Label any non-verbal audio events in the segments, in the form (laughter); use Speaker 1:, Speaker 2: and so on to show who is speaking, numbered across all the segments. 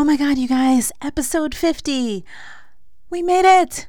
Speaker 1: Oh my God, you guys, episode 50. We made it.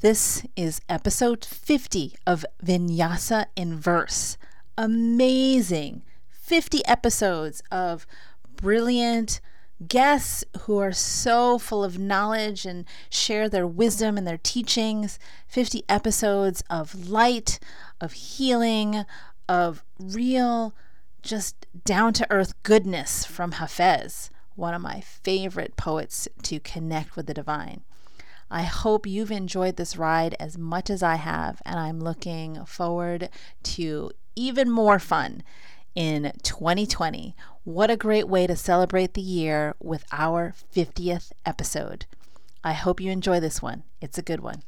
Speaker 1: This is episode 50 of Vinyasa in Verse. Amazing. 50 episodes of brilliant guests who are so full of knowledge and share their wisdom and their teachings. 50 episodes of light, of healing, of real, just down to earth goodness from Hafez, one of my favorite poets to connect with the divine. I hope you've enjoyed this ride as much as I have, and I'm looking forward to even more fun in 2020. What a great way to celebrate the year with our 50th episode. I hope you enjoy this one. It's a good one.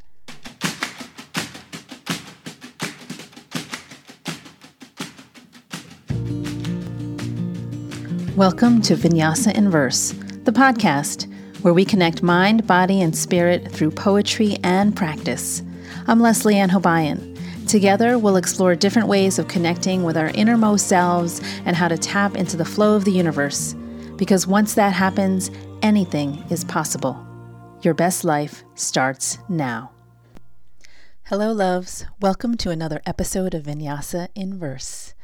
Speaker 1: Welcome to Vinyasa in Verse, the podcast where we connect mind, body, and spirit through poetry and practice. I'm Leslie Ann Hobayan. Together, we'll explore different ways of connecting with our innermost selves and how to tap into the flow of the universe. Because once that happens, anything is possible. Your best life starts now. Hello, loves. Welcome to another episode of Vinyasa in Verse.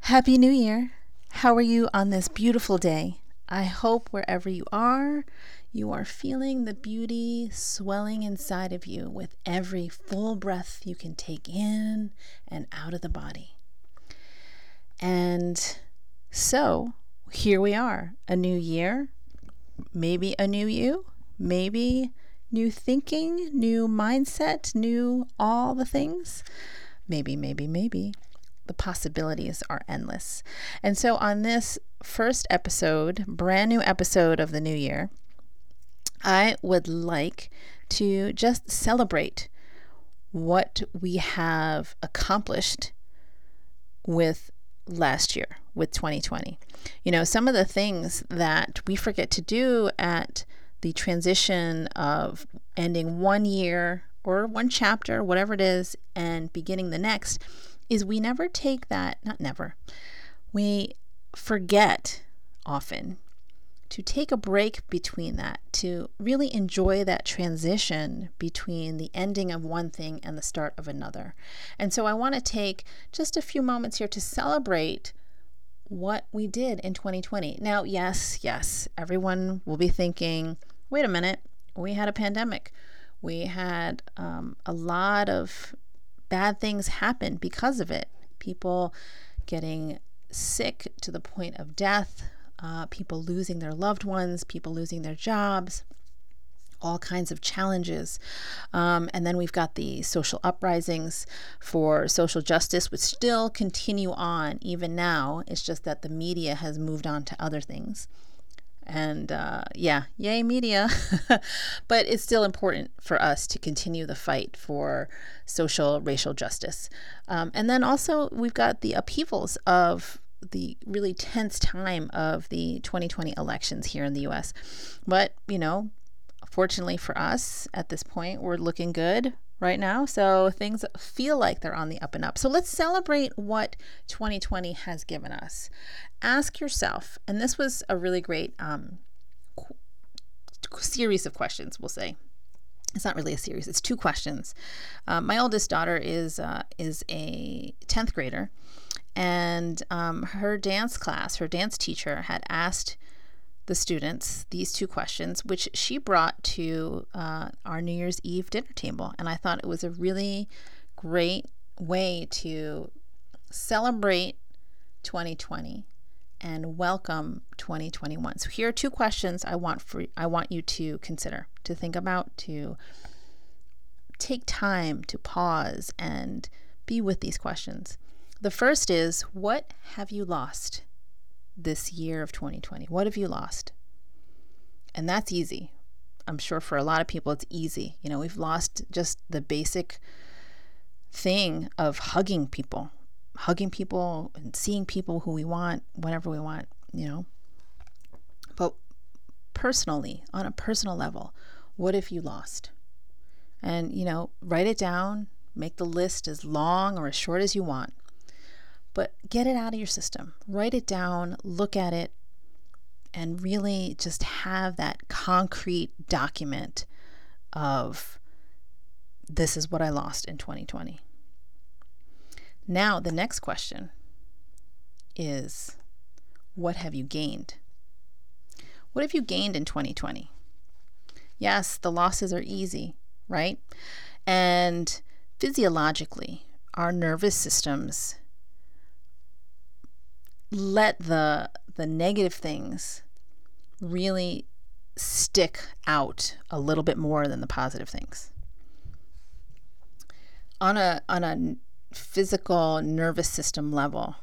Speaker 1: Happy New Year! How are you on this beautiful day? I hope wherever you are, you are feeling the beauty swelling inside of you with every full breath you can take in and out of the body. And so here we are, a new year, maybe a new you, maybe new thinking, new mindset, new all the things. Maybe, maybe, maybe. The possibilities are endless. And so, on this first episode, brand new episode of the new year, I would like to just celebrate what we have accomplished with last year, with 2020. You know, some of the things that we forget to do at the transition of ending one year or one chapter, whatever it is, and beginning the next, is we never take that, not never, we forget often to take a break between that, to really enjoy that transition between the ending of one thing and the start of another. And so I want to take just a few moments here to celebrate what we did in 2020. Now, yes, yes, everyone will be thinking, wait a minute, we had a pandemic. We had um, a lot of bad things happen because of it. People getting sick to the point of death, uh, people losing their loved ones, people losing their jobs, all kinds of challenges. Um, and then we've got the social uprisings for social justice, which still continue on even now. It's just that the media has moved on to other things. And uh, yeah, yay, media. (laughs) but it's still important for us to continue the fight for social, racial justice. Um, and then also, we've got the upheavals of the really tense time of the 2020 elections here in the US. But, you know, fortunately for us at this point, we're looking good right now. So things feel like they're on the up and up. So let's celebrate what 2020 has given us. Ask yourself, and this was a really great um, series of questions, we'll say. It's not really a series; it's two questions. Um, my oldest daughter is uh, is a tenth grader, and um, her dance class, her dance teacher, had asked the students these two questions, which she brought to uh, our New Year's Eve dinner table. And I thought it was a really great way to celebrate 2020 and welcome 2021. So here are two questions I want for I want you to consider, to think about, to take time to pause and be with these questions. The first is what have you lost this year of 2020? What have you lost? And that's easy. I'm sure for a lot of people it's easy. You know, we've lost just the basic thing of hugging people, hugging people and seeing people who we want, whenever we want, you know. But personally, on a personal level, what have you lost? And, you know, write it down, make the list as long or as short as you want but get it out of your system. Write it down, look at it, and really just have that concrete document of this is what I lost in 2020. Now, the next question is what have you gained? What have you gained in 2020? Yes, the losses are easy, right? And physiologically, our nervous systems let the the negative things really stick out a little bit more than the positive things. On a on a physical nervous system level,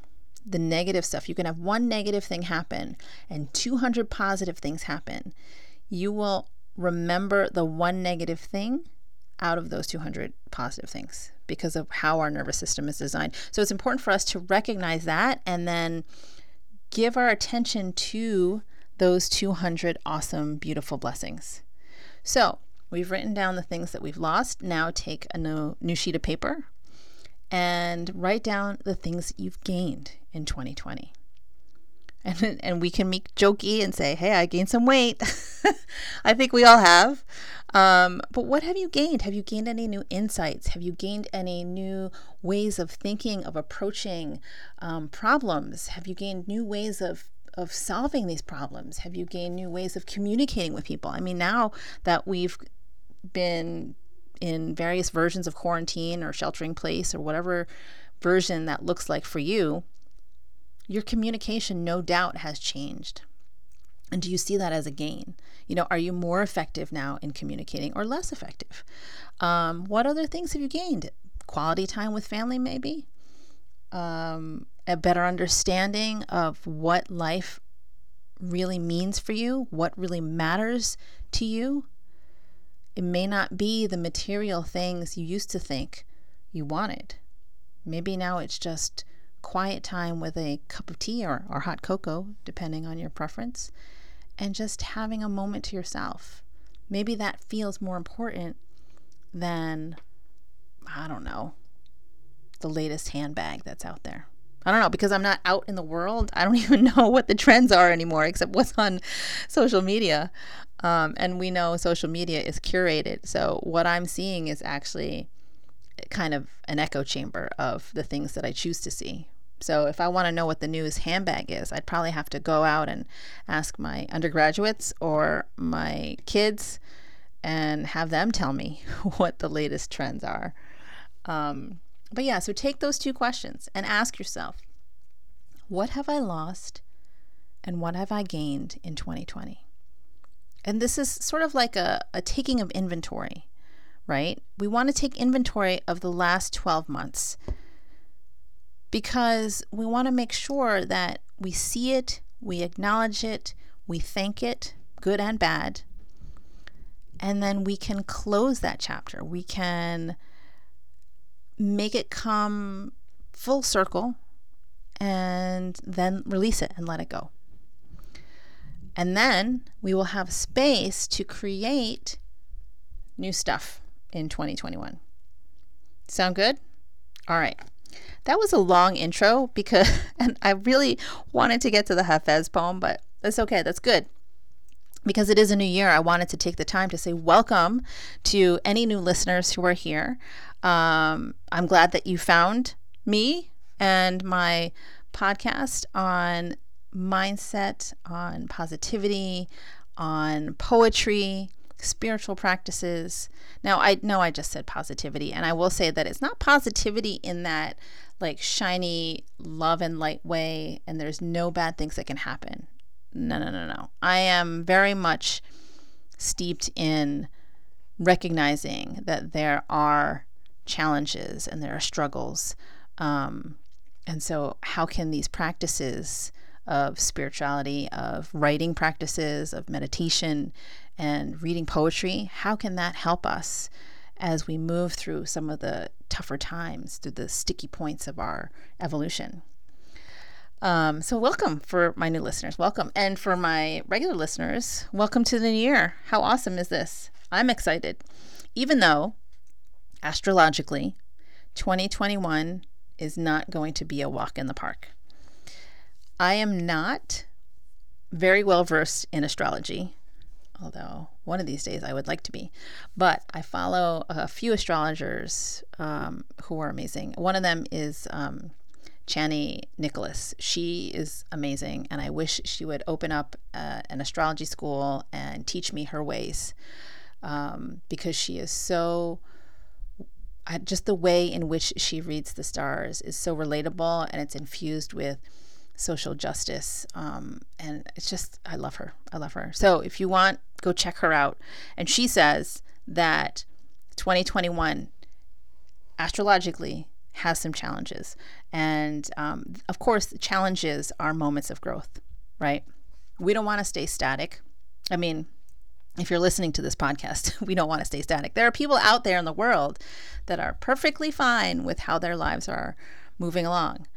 Speaker 1: the negative stuff, you can have one negative thing happen and 200 positive things happen. You will remember the one negative thing out of those 200 positive things because of how our nervous system is designed. So it's important for us to recognize that and then give our attention to those 200 awesome, beautiful blessings. So we've written down the things that we've lost. Now take a new, sheet of paper and write down the things you've gained in 2020. And, (laughs) and we can make jokey and say, hey, I gained some weight. (laughs) I think we all have. Um, but what have you gained? Have you gained any new insights? Have you gained any new ways of thinking, of approaching um, problems? Have you gained new ways of of solving these problems? Have you gained new ways of communicating with people? I mean, now that we've been in various versions of quarantine or sheltering place or whatever version that looks like for you, your communication no doubt has changed. And do you see that as a gain? You know, are you more effective now in communicating or less effective? Um, what other things have you gained? Quality time with family, maybe? Um, a better understanding of what life really means for you, what really matters to you. It may not be the material things you used to think you wanted. Maybe now it's just quiet time with a cup of tea or, or hot cocoa, depending on your preference, and just having a moment to yourself. Maybe that feels more important than, I don't know, the latest handbag that's out there. I don't know because I'm not out in the world. I don't (laughs) even know what the trends are anymore, except what's on social media. Um, and we know social media is curated. So what I'm seeing is actually kind of an echo chamber of the things that I choose to see. So if I want to know what the newest handbag is, I'd probably have to go out and ask my undergraduates or my kids and have them tell me (laughs) what the latest trends are. Um, but yeah, so take those two questions and ask yourself what have I lost and what have I gained in 2020? And this is sort of like a, a taking of inventory, right? We want to take inventory of the last 12 months because we want to make sure that we see it, we acknowledge it, we thank it, good and bad, and then we can close that chapter. We can make it come full circle and then release it and let it go. And then we will have space to create new stuff in 2021. Sound good? All right. That was a long intro because, (laughs) and I really wanted to get to the Hafez poem, but that's okay. That's good. Because it is a new year, I wanted to take the time to say welcome to any new listeners who are here. Um, I'm glad that you found me and my podcast on mindset, on positivity, on poetry, spiritual practices. Now, I know I just said positivity, and I will say that it's not positivity in that like shiny love and light way, and there's no bad things that can happen. No, no, no, no. I am very much steeped in recognizing that there are challenges and there are struggles. Um, and so, how can these practices of spirituality, of writing practices, of meditation, and reading poetry, how can that help us as we move through some of the tougher times, through the sticky points of our evolution? Um, so, welcome for my new listeners. Welcome. And for my regular listeners, welcome to the new year. How awesome is this? I'm excited. Even though astrologically, 2021 is not going to be a walk in the park. I am not very well versed in astrology, although one of these days I would like to be. But I follow a few astrologers um, who are amazing. One of them is um, Chani Nicholas. She is amazing, and I wish she would open up uh, an astrology school and teach me her ways um, because she is so. Just the way in which she reads the stars is so relatable and it's infused with social justice. Um, and it's just, I love her. I love her. So if you want, go check her out. And she says that 2021, astrologically, has some challenges. And um, of course, challenges are moments of growth, right? We don't want to stay static. I mean, if you're listening to this podcast, (laughs) we don't want to stay static. There are people out there in the world that are perfectly fine with how their lives are moving along.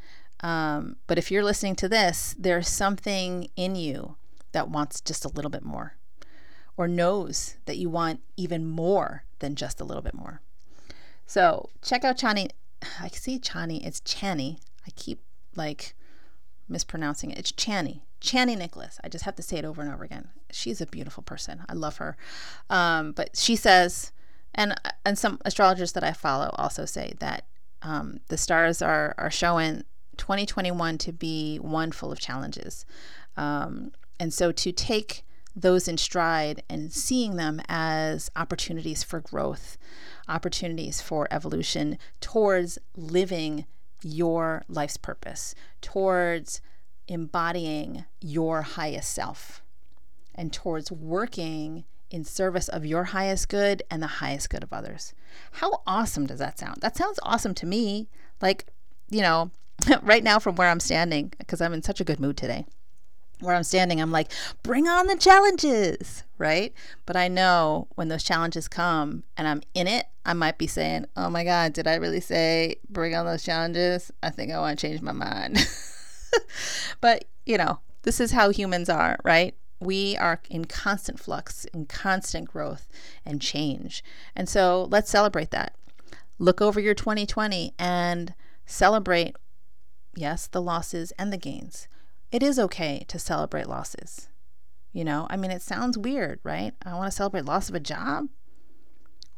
Speaker 1: Um, but if you're listening to this, there's something in you that wants just a little bit more or knows that you want even more than just a little bit more. So check out Chani. (sighs) I see Chani. It's Chani. I keep like mispronouncing it. It's Chani. Chani Nicholas. I just have to say it over and over again. She's a beautiful person. I love her. Um, but she says, and and some astrologers that I follow also say that um, the stars are are showing 2021 to be one full of challenges. Um, and so to take those in stride and seeing them as opportunities for growth, opportunities for evolution towards living your life's purpose, towards embodying your highest self, and towards working in service of your highest good and the highest good of others. How awesome does that sound? That sounds awesome to me. Like, you know, (laughs) right now from where I'm standing, because I'm in such a good mood today, where I'm standing, I'm like, bring on the challenges, right? But I know when those challenges come and I'm in it, I might be saying, oh my God, did I really say bring on those challenges? I think I want to change my mind. (laughs) but, you know, this is how humans are, right? We are in constant flux, in constant growth and change. And so let's celebrate that. Look over your 2020 and celebrate yes, the losses and the gains. It is okay to celebrate losses. You know, I mean, it sounds weird, right? I want to celebrate loss of a job.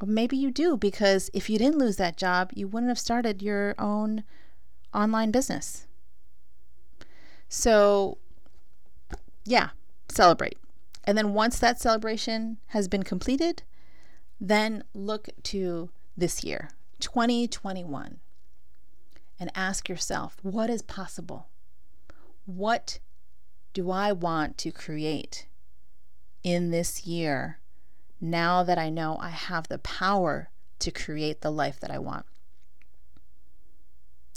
Speaker 1: Well, maybe you do because if you didn't lose that job, you wouldn't have started your own online business. So, yeah, celebrate. And then once that celebration has been completed, then look to this year, 2021 and ask yourself what is possible? What do I want to create in this year now that I know I have the power to create the life that I want?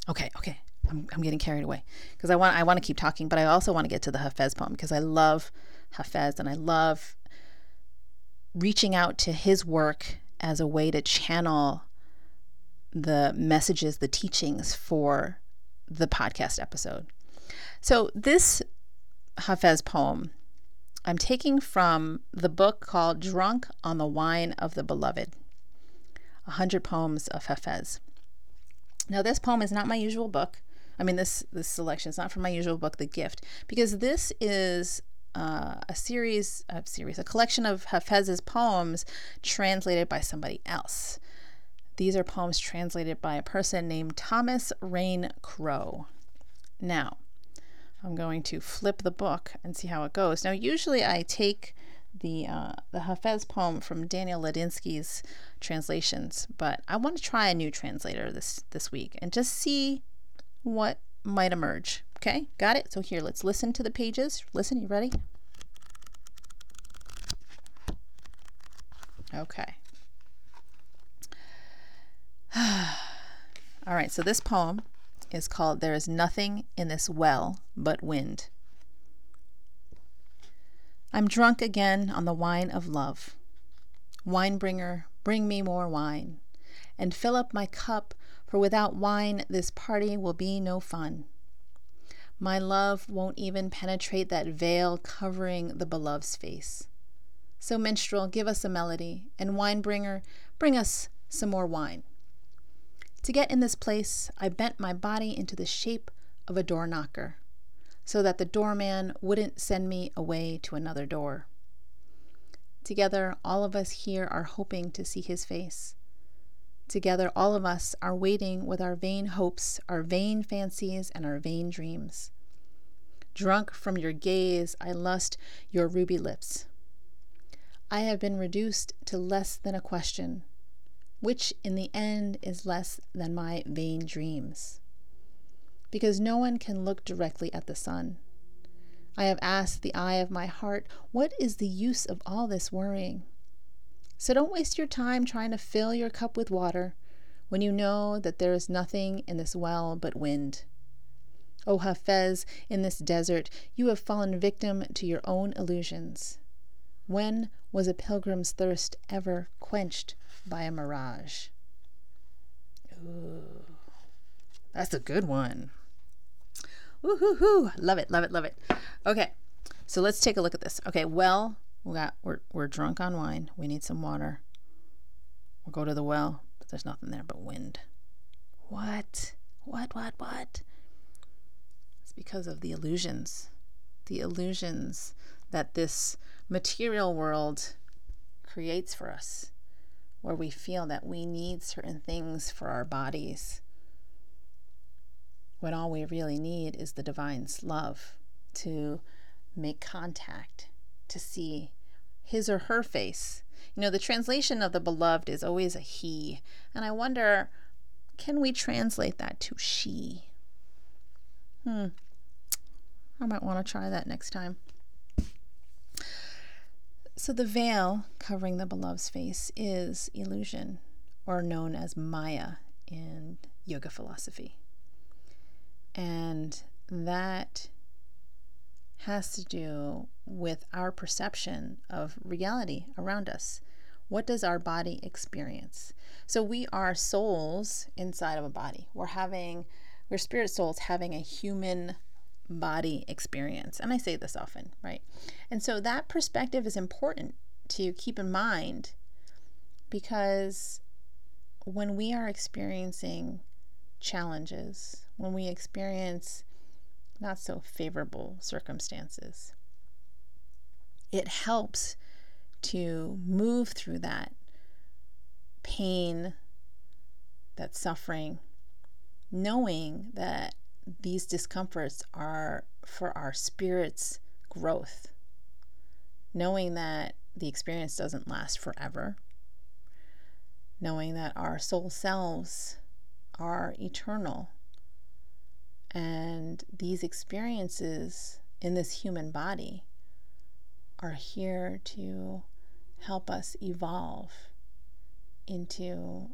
Speaker 1: Okay, okay. I'm, I'm getting carried away because I want I want to keep talking, but I also want to get to the Hafez poem because I love Hafez and I love reaching out to his work as a way to channel the messages, the teachings for the podcast episode. So, this Hafez poem I'm taking from the book called Drunk on the Wine of the Beloved 100 Poems of Hafez. Now, this poem is not my usual book. I mean, this, this selection is not from my usual book, The Gift, because this is uh, a series, a series, a collection of Hafez's poems translated by somebody else. These are poems translated by a person named Thomas Rain Crowe. Now, I'm going to flip the book and see how it goes. Now, usually I take the uh, the Hafez poem from Daniel Ladinsky's translations, but I want to try a new translator this this week and just see what might emerge. Okay, got it. So here, let's listen to the pages. Listen, you ready? Okay. (sighs) All right, so this poem is called There is Nothing in This Well But Wind. I'm drunk again on the wine of love. Wine bringer, bring me more wine, and fill up my cup, for without wine this party will be no fun. My love won't even penetrate that veil covering the beloved's face. So, minstrel, give us a melody, and wine bringer, bring us some more wine. To get in this place, I bent my body into the shape of a door knocker. so that the doorman wouldn't send me away to another door. Together, all of us here are hoping to see his face. Together, all of us are waiting with our vain hopes, our vain fancies, and our vain dreams. Drunk from your gaze, I lust your ruby lips. I have been reduced to less than a question, which in the end is less than my vain dreams. Because no one can look directly at the sun. I have asked the eye of my heart, What is the use of all this worrying? So don't waste your time trying to fill your cup with water when you know that there is nothing in this well but wind. O Hafez, in this desert, you have fallen victim to your own illusions. When was a pilgrim's thirst ever quenched by a mirage? Ooh, that's a good one. Woohoo! Love it, love it, love it. Okay, so let's take a look at this. Okay, well, we got we're we're drunk on wine. We need some water. We'll go to the well, but there's nothing there but wind. What? What? What? What? It's because of the illusions, the illusions that this material world creates for us, where we feel that we need certain things for our bodies, when all we really need is the divine's love to make contact, to see his or her face. You know, the translation of the beloved is always a he, and I wonder can we translate that to she? Hmm. I might want to try that next time. So, the veil covering the beloved's face is illusion, or known as Maya in yoga philosophy. And that has to do with our perception of reality around us. What does our body experience? So, we are souls inside of a body. We're having, we're spirit souls having a human body experience. And I say this often, right? And so that perspective is important to keep in mind because when we are experiencing challenges, when we experience not so favorable circumstances, it helps to move through that pain, that suffering, knowing that these discomforts are for our spirit's growth, knowing that the experience doesn't last forever, knowing that our soul selves are eternal. And these experiences in this human body are here to help us evolve into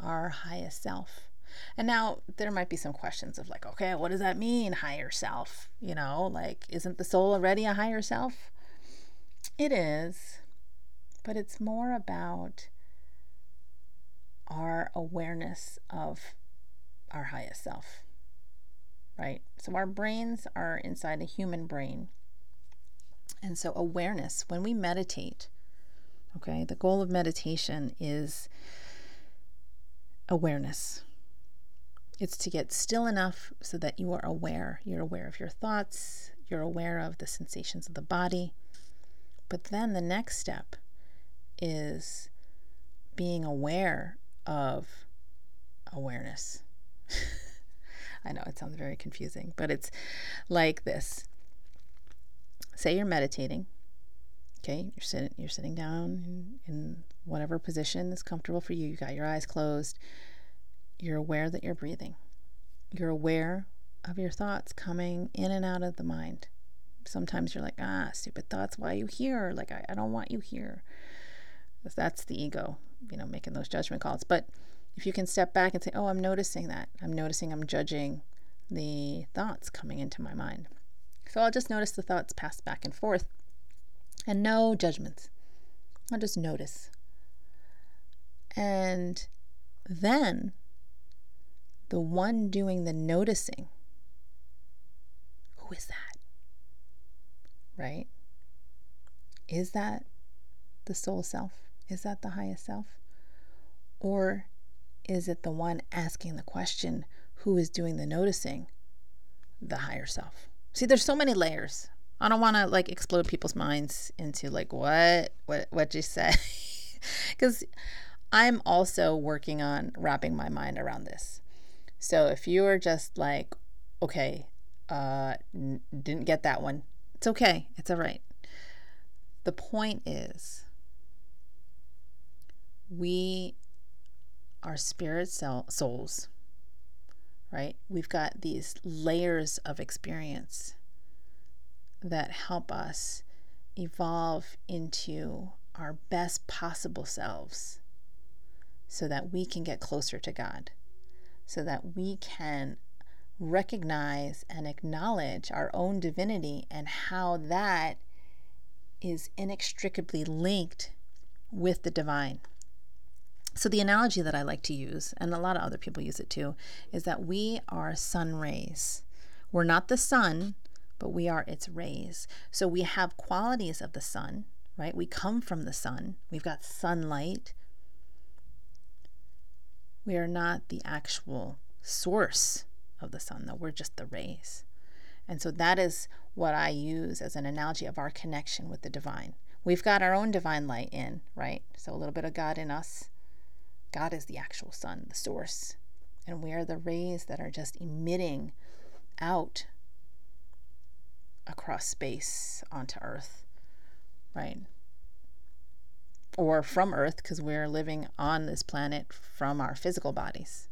Speaker 1: our highest self. And now there might be some questions of like, okay, what does that mean, higher self? You know, like, isn't the soul already a higher self? It is, but it's more about our awareness of our highest self, right? So our brains are inside a human brain. And so, awareness, when we meditate, okay, the goal of meditation is awareness it's to get still enough so that you are aware. You're aware of your thoughts, you're aware of the sensations of the body. But then the next step is being aware of awareness. (laughs) I know it sounds very confusing, but it's like this. Say you're meditating. Okay, you're sitting you're sitting down in, in whatever position is comfortable for you. You got your eyes closed you're aware that you're breathing. You're aware of your thoughts coming in and out of the mind. Sometimes you're like, ah, stupid thoughts, why are you here? Like, I, I don't want you here. That's the ego, you know, making those judgment calls. But if you can step back and say, oh, I'm noticing that. I'm noticing I'm judging the thoughts coming into my mind. So I'll just notice the thoughts pass back and forth and no judgments. I'll just notice. And then the one doing the noticing, who is that? Right? Is that the soul self? Is that the highest self? Or is it the one asking the question, who is doing the noticing? the higher self. See, there's so many layers. I don't want to like explode people's minds into like what what what you say (laughs) because I'm also working on wrapping my mind around this. So if you are just like, okay, uh, n- didn't get that one, it's okay. It's all right. The point is, we are spirit souls, right? We've got these layers of experience that help us evolve into our best possible selves so that we can get closer to God, so that we can recognize and acknowledge our own divinity and how that is inextricably linked with the divine. So, the analogy that I like to use, and a lot of other people use it too, is that we are sun rays. We're not the sun, but we are its rays. So, we have qualities of the sun, right? We come from the sun, we've got sunlight. We are not the actual source of the sun, though. We're just the rays. And so that is what I use as an analogy of our connection with the divine. We've got our own divine light in, right? So a little bit of God in us. God is the actual sun, the source. And we are the rays that are just emitting out across space onto earth, right? Or from earth, because we're living on this planet from our physical bodies.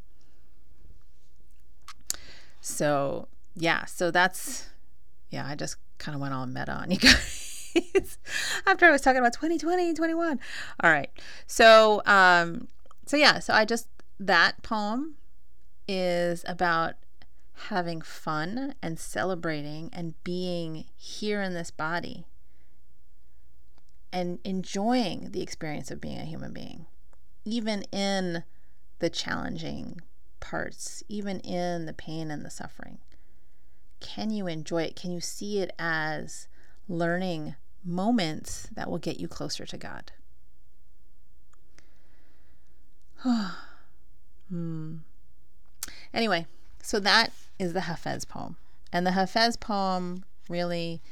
Speaker 1: So, yeah, so that's, yeah, I just kind of went all meta on you (laughs) guys after I was talking about 2020 21. All right. So, um, so yeah, so I just, that poem is about having fun and celebrating and being here in this body and enjoying the experience of being a human being, even in the challenging parts, even in the pain and the suffering? Can you enjoy it? Can you see it as learning moments that will get you closer to God? (sighs) hmm. Anyway, so that is the Hafez poem. And the Hafez poem really,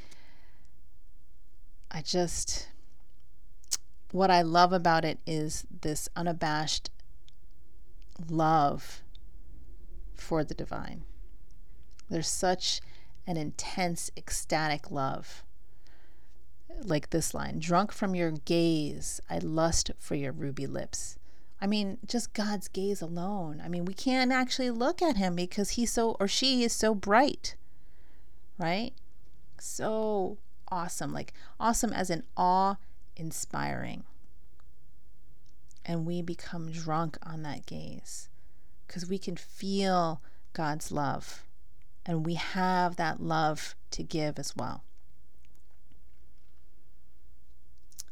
Speaker 1: I just, what I love about it is this unabashed love for the divine. There's such an intense, ecstatic love. Like this line Drunk from your gaze, I lust for your ruby lips. I mean, just God's gaze alone. I mean, we can't actually look at him because he's so, or she is so bright, right? So awesome. Like, awesome as in awe inspiring. And we become drunk on that gaze because we can feel God's love and we have that love to give as well.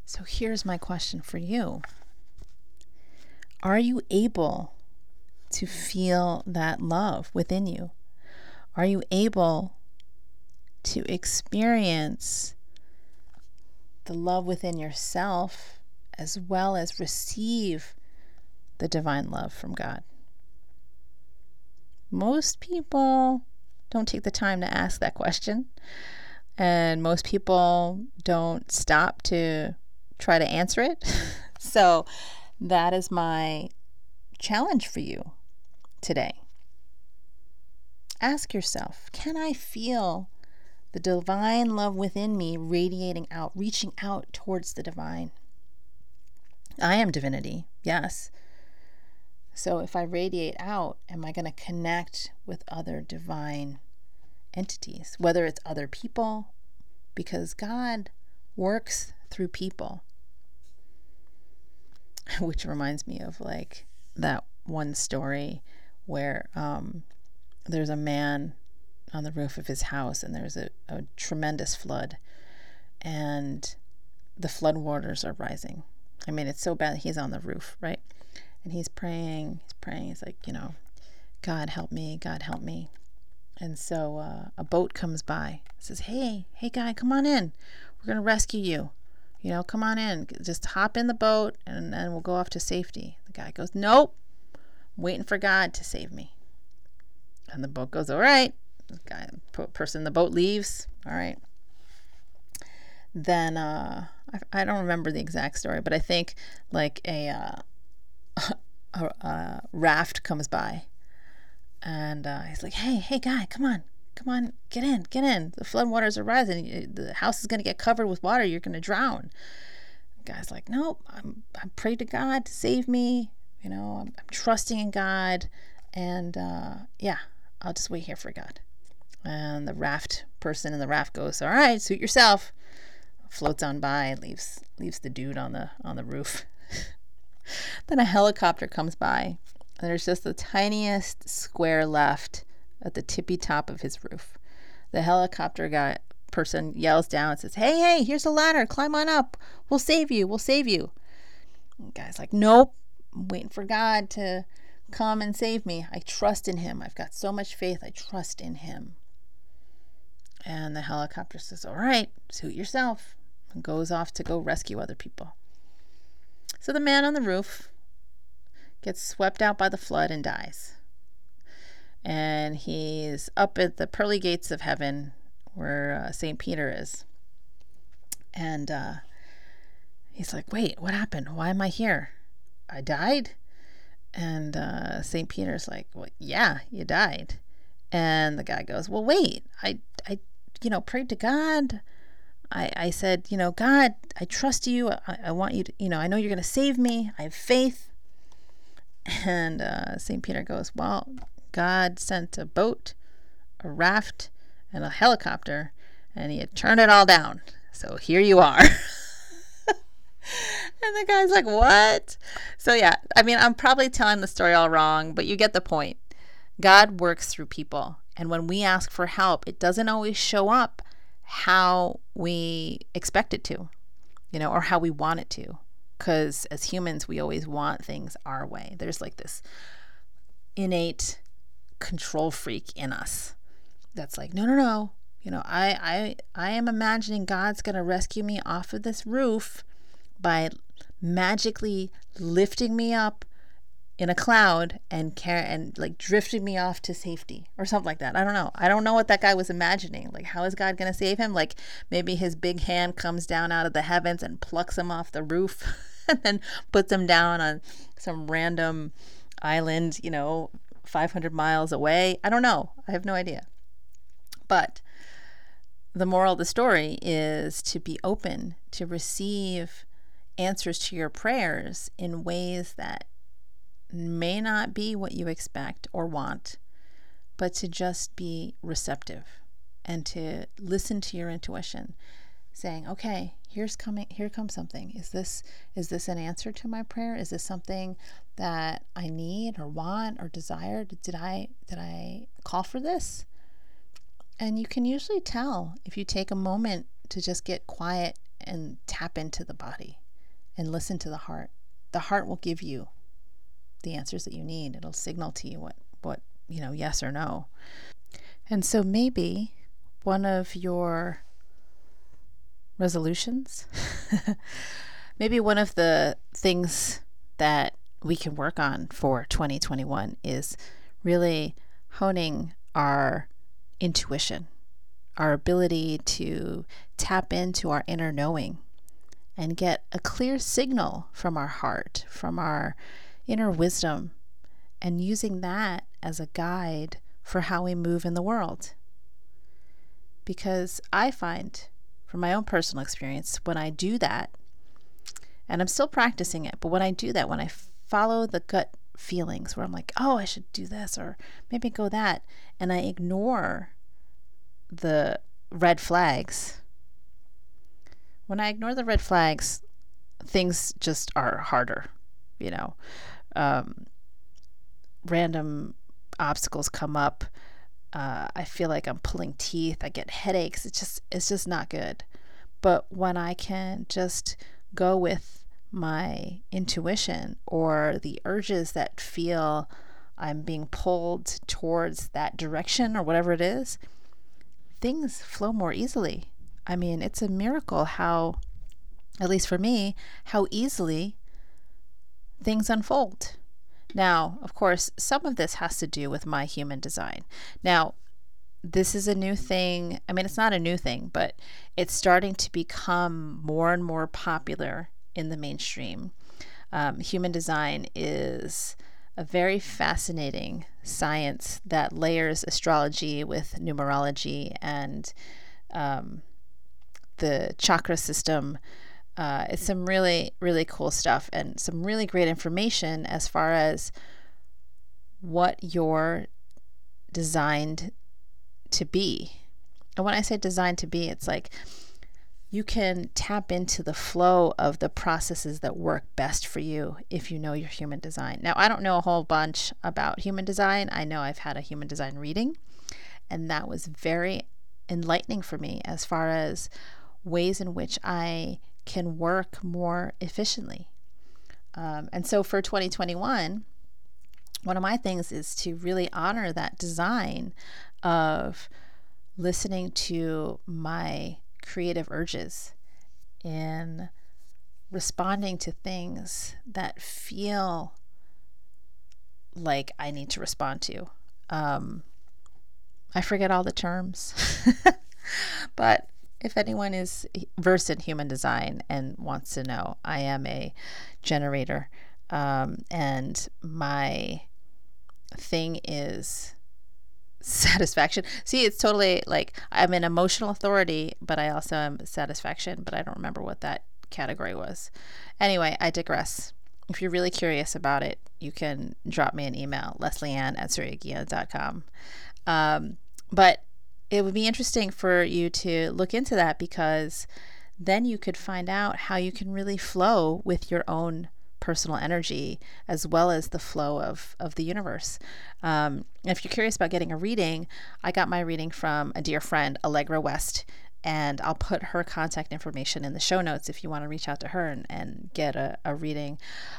Speaker 1: So here's my question for you Are you able to feel that love within you? Are you able to experience the love within yourself as well as receive the divine love from God? most people don't take the time to ask that question. And most people don't stop to try to answer it. (laughs) so that is my challenge for you today. Ask yourself can I feel the divine love within me radiating out, reaching out towards the divine? I am divinity, yes. So if I radiate out, am I going to connect with other divine entities, whether it's other people? Because God works through people. (laughs) Which reminds me of like that one story where um, there's a man on the roof of his house and there's a, a tremendous flood and the flood waters are rising. I mean, it's so bad he's on the roof, right? and he's praying. He's praying. He's like, you know, God help me, God help me. And so uh, a boat comes by. Says, "Hey, hey, guy, come on in. We're gonna rescue you. You know, come on in. Just hop in the boat, and then we'll go off to safety." The guy goes, "Nope. I'm waiting for God to save me." And the boat goes, "All right, guy person in the boat leaves. All right. Then uh, I, I don't remember the exact story, but I think like a, uh, (laughs) a, a raft comes by, and uh, he's like, "Hey, hey, guy, come on, come on, get in, get in. The floodwaters are rising. The house is gonna get covered with water. You're gonna drown." The guy's like, "Nope, I'm I prayed to God to save me. You know, I'm, I'm trusting in God, and uh, yeah, I'll just wait here for God." And the raft person in the raft goes, "All right, suit yourself." Floats on by and leaves leaves the dude on the on the roof. (laughs) then a helicopter comes by, and there's just the tiniest square left at the tippy top of his roof. The helicopter guy person yells down and says, "Hey, hey, here's a ladder. Climb on up. We'll save you. We'll save you." Guy's like, "Nope. I'm waiting for God to come and save me. I trust in him. I've got so much faith. I trust in him." And the helicopter says, All right, suit yourself, and goes off to go rescue other people. So the man on the roof gets swept out by the flood and dies. And he's up at the pearly gates of heaven where uh, St. Peter is. And uh, he's like, Wait, what happened? Why am I here? I died? And uh, St. Peter's like, Well, yeah, you died. And the guy goes, Well, wait, I, I you know, prayed to God. I, I said, you know, God, I trust you. I, I want you to, you know, I know you're going to save me. I have faith. And uh, St. Peter goes, well, God sent a boat, a raft, and a helicopter, and he had turned it all down. So here you are. (laughs) and the guy's like, what? So, yeah, I mean, I'm probably telling the story all wrong, but you get the point. God works through people. And when we ask for help, it doesn't always show up how we expect it to, you know, or how we want it to. Because as humans, we always want things our way. There's like this innate control freak in us that's like, no, no, no. You know, I, I, I am imagining God's going to rescue me off of this roof by magically lifting me up in a cloud and care and like drifting me off to safety or something like that. I don't know. I don't know what that guy was imagining. Like, how is God going to save him? Like, maybe his big hand comes down out of the heavens and plucks him off the roof (laughs) and then puts him down on some random island, you know, 500 miles away. I don't know. I have no idea. But the moral of the story is to be open to receive answers to your prayers in ways that may not be what you expect or want, but to just be receptive and to listen to your intuition saying okay here's coming here comes something. Is this is this an answer to my prayer? Is this something that i need or want or desire? Did i did i call for this? And you can usually tell if you take a moment to just get quiet and tap into the body and listen to the heart. The heart will give you the answers that you need. It'll signal to you what, what, you know, yes or no. And so maybe one of your resolutions, (laughs) maybe one of the things that we can work on for 2021 is really honing our intuition, our ability to tap into our inner knowing and get a clear signal from our heart, from our inner wisdom and using that as a guide for how we move in the world. Because I find, from my own personal experience, when I do that, and I'm still practicing it, but when I do that, when I follow the gut feelings where I'm like, oh, I should do this or maybe go that, and I ignore the red flags, when I ignore the red flags, things just are harder, you know um, random obstacles come up. Uh, I feel like I'm pulling teeth. I get headaches. It's just it's just not good. But when I can just go with my intuition or the urges that feel I'm being pulled towards that direction or whatever it is, things flow more easily. I mean, it's a miracle how, at least for me, how easily things unfold. Now, of course, some of this has to do with my human design. Now, this is a new thing. I mean, it's not a new thing, but it's starting to become more and more popular in the mainstream. Um, human design is a very fascinating science that layers astrology with numerology and um, the chakra system. Uh, it's some really, really cool stuff and some really great information as far as what you're designed to be. And when I say designed to be, it's like you can tap into the flow of the processes that work best for you if you know your human design. Now, I don't know a whole bunch about human design. I know I've had a human design reading, and that was very enlightening for me as far as ways in which I can work more efficiently. Um, and so for 2021, one of my things is to really honor that design of listening to my creative urges in responding to things that feel like I need to respond to. Um, I forget all the terms, (laughs) but if anyone is versed in human design and wants to know, I am a generator, um, and my thing is (laughs) satisfaction. See, it's totally like I'm an emotional authority, but I also am satisfaction, but I don't remember what that category was. Anyway, I digress. If you're really curious about it, you can drop me an email, leslieann at. Um, but it would be interesting for you to look into that because then you could find out how you can really flow with your own personal energy as well as the flow of, of the universe. Um, if you're curious about getting a reading, I got my reading from a dear friend, Allegra West, and I'll put her contact information in the show notes if you want to reach out to her and, and get a, a reading.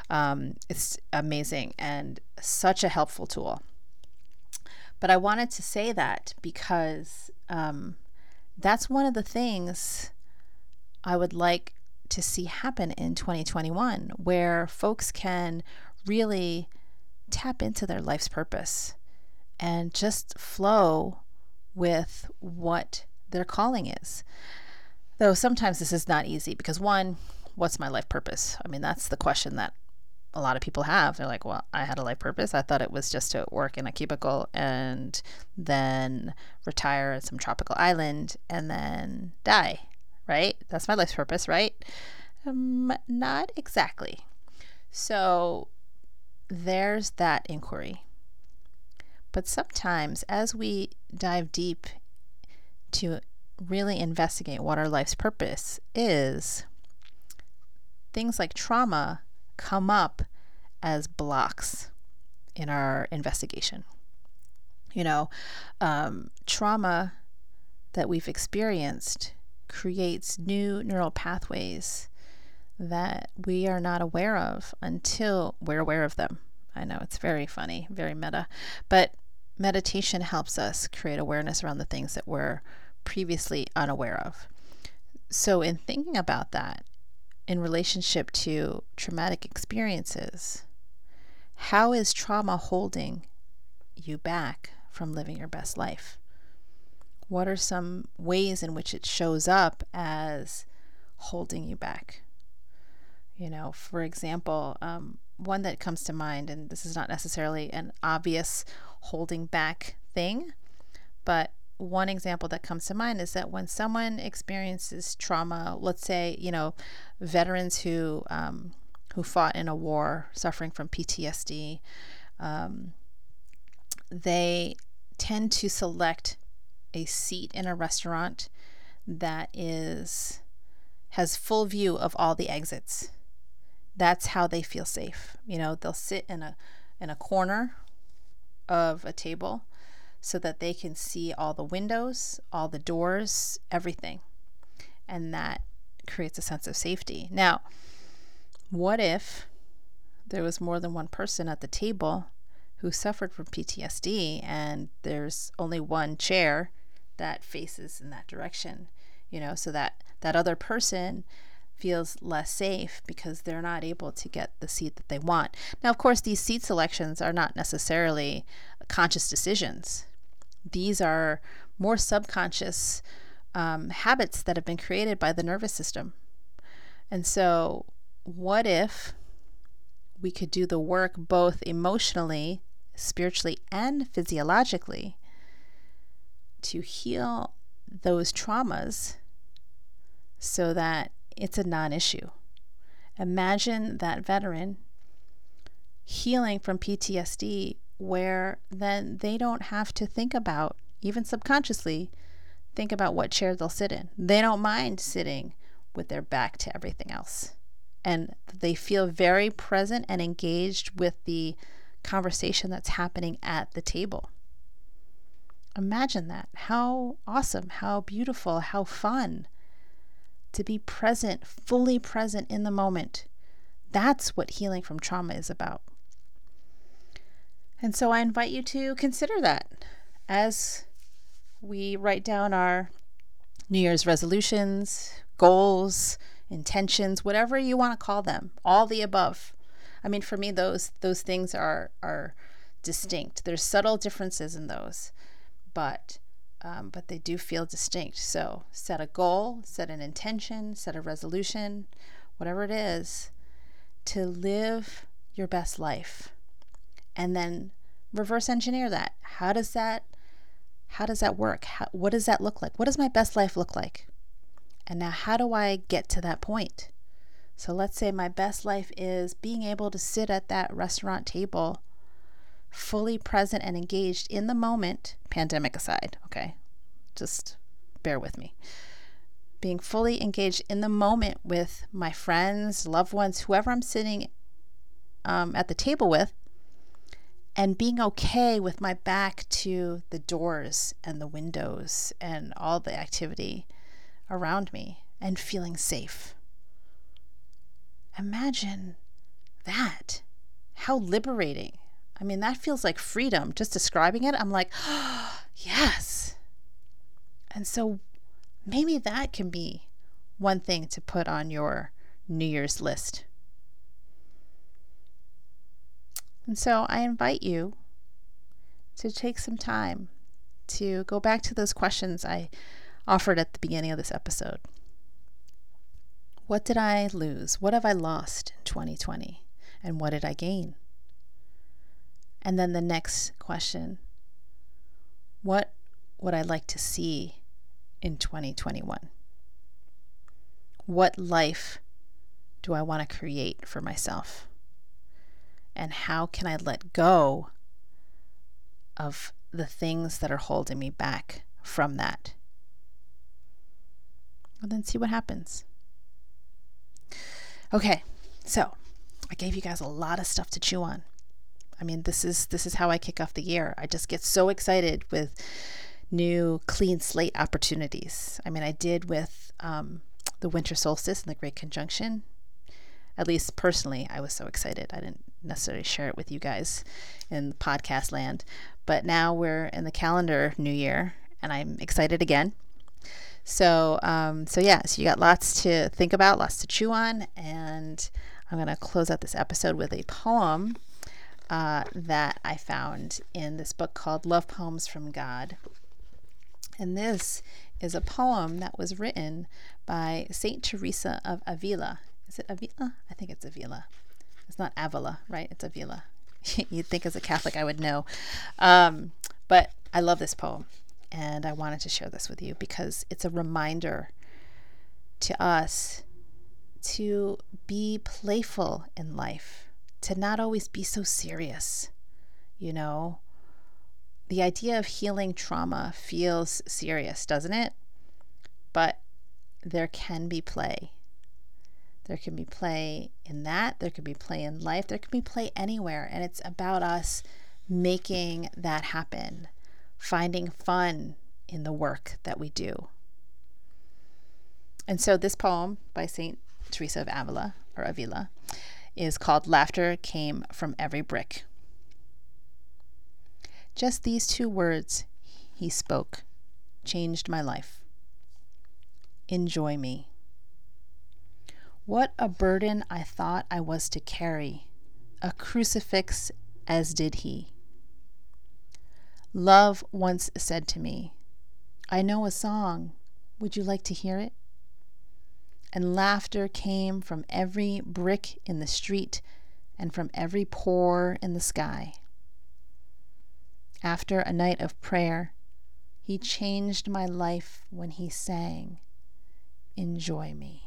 Speaker 1: Um, it's amazing and such a helpful tool. But I wanted to say that because um, that's one of the things I would like to see happen in 2021, where folks can really tap into their life's purpose and just flow with what their calling is. Though sometimes this is not easy because, one, what's my life purpose? I mean, that's the question that a lot of people have. They're like, well, I had a life purpose. I thought it was just to work in a cubicle and then retire at some tropical island and then die right? That's my life's purpose, right? Um, not exactly. So there's that inquiry. But sometimes, as we dive deep to really investigate what our life's purpose is, things like trauma come up as blocks in our investigation. You know, um, trauma that we've experienced creates new neural pathways that we are not aware of until we're aware of them. I know it's very funny, very meta, but meditation helps us create awareness around the things that we're previously unaware of. So, in thinking about that in relationship to traumatic experiences, how is trauma holding you back from living your best life? What are some ways in which it shows up as holding you back? You know, for example, um, one that comes to mind, and this is not necessarily an obvious holding back thing, but one example that comes to mind is that when someone experiences trauma, let's say, you know, veterans who um, who fought in a war, suffering from PTSD, um, they tend to select a seat in a restaurant that is has full view of all the exits. That's how they feel safe. You know, they'll sit in a in a corner of a table so that they can see all the windows, all the doors, everything. And that creates a sense of safety. Now, what if there was more than one person at the table who suffered from PTSD and there's only one chair that faces in that direction, you know, so that that other person feels less safe because they're not able to get the seat that they want. Now, of course, these seat selections are not necessarily conscious decisions. These are more subconscious um, habits that have been created by the nervous system. And so, what if we could do the work both emotionally, spiritually, and physiologically to heal those traumas so that it's a non issue? Imagine that veteran healing from PTSD where then they don't have to think about, even subconsciously, think about what chair they'll sit in. They don't mind sitting with their back to everything else. And they feel very present and engaged with the conversation that's happening at the table. Imagine that. How awesome, how beautiful, how fun to be present, fully present in the moment. That's what healing from trauma is about. And so I invite you to consider that as we write down our New Year's resolutions, goals, intentions, whatever you want to call them, all the above. I mean, for me, those those things are are distinct. There's subtle differences in those, but um, but they do feel distinct. So set a goal, set an intention, set a resolution, whatever it is, to live your best life and then reverse engineer that. How does that how does that work? How, what does that look like? What does my best life look like? And now how do I get to that point? So let's say my best life is being able to sit at that restaurant table fully present and engaged in the moment, pandemic aside, okay? Just bear with me. Being fully engaged in the moment with my friends, loved ones, whoever I'm sitting um, at the table with, and being okay with my back to the doors and the windows and all the activity around me and feeling safe. Imagine that. How liberating. I mean, that feels like freedom. Just describing it, I'm like, oh, (gasps) yes. And so maybe that can be one thing to put on your New Year's list. And so I invite you to take some time to go back to those questions I offered at the beginning of this episode. What did I lose? What have I lost in 2020? And what did I gain? And then the next question What would I like to see in 2021? What life do I want to create for myself? And how can I let go of the things that are holding me back from that? And then see what happens. Okay, so I gave you guys a lot of stuff to chew on. I mean, this is this is how I kick off the year. I just get so excited with new clean slate opportunities. I mean, I did with um, the winter solstice and the Great Conjunction at least personally, I was so excited. I didn't necessarily share it with you guys in podcast land. But now we're in the calendar new year, and I'm excited again. So, um, so yeah, so you got lots to think about, lots to chew on, and I'm going to close out this episode with a poem uh, that I found in this book called Love Poems from God. And this is a poem that was written by Saint Teresa of Avila. Is it Avila? I think it's Avila. It's not Avila, right? It's Avila. (laughs) You'd think as a Catholic I would know. Um, but I love this poem, and I wanted to share this with you because it's a reminder to us to be playful in life, to not always be so serious. You know, the idea of healing trauma feels serious, doesn't it? But there can be play. There can be play in that. There can be play in life. There can be play anywhere. And it's about us making that happen, finding fun in the work that we do. And so this poem by St. Teresa of Avila or Avila is called Laughter Came from Every Brick. Just these two words he spoke changed my life. Enjoy me. What a burden I thought I was to carry, a crucifix as did he. Love once said to me, I know a song. Would you like to hear it? And laughter came from every brick in the street and from every pore in the sky. After a night of prayer, he changed my life when he sang, Enjoy me.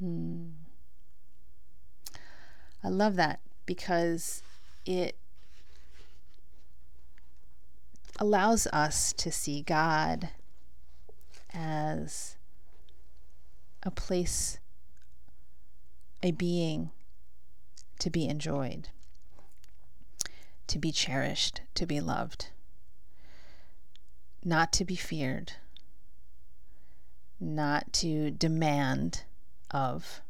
Speaker 1: Hmm. I love that because it allows us to see God as a place, a being to be enjoyed, to be cherished, to be loved, not to be feared, not to demand of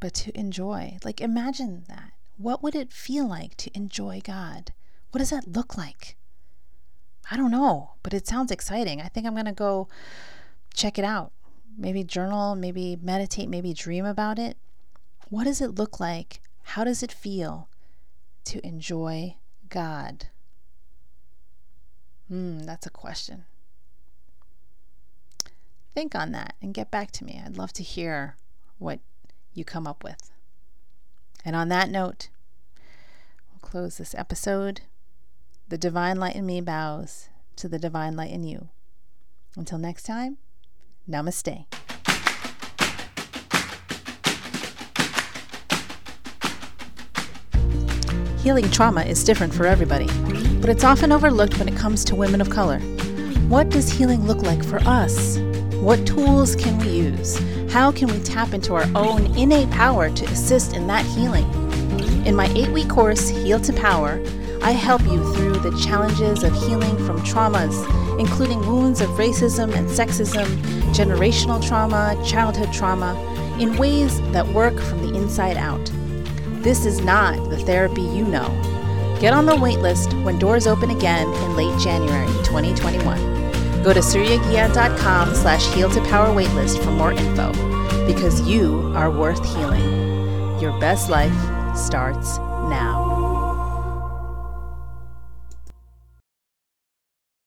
Speaker 1: but to enjoy. Like, imagine that. What would it feel like to enjoy God? What does that look like? I don't know, but it sounds exciting. I think I'm going to go check it out. Maybe journal, maybe meditate, maybe dream about it. What does it look like? How does it feel to enjoy God? Hmm, that's a question. Think on that and get back to me. I'd love to hear what you come up with. And on that note, we'll close this episode. The divine light in me bows to the divine light in you. Until next time, namaste. Healing trauma is different for everybody, but it's often overlooked when it comes to women of color. What does healing look like for us? What tools can we use? How can we tap into our own innate power to assist in that healing? In my eight week course, Heal to Power, I help you through the challenges of healing from traumas, including wounds of racism and sexism, generational trauma, childhood trauma, in ways that work from the inside out. This is not the therapy you know. Get on the waitlist when doors open again in late January 2021. Go to suryagia.com slash heal to power waitlist for more info because you are worth healing. Your best life starts now.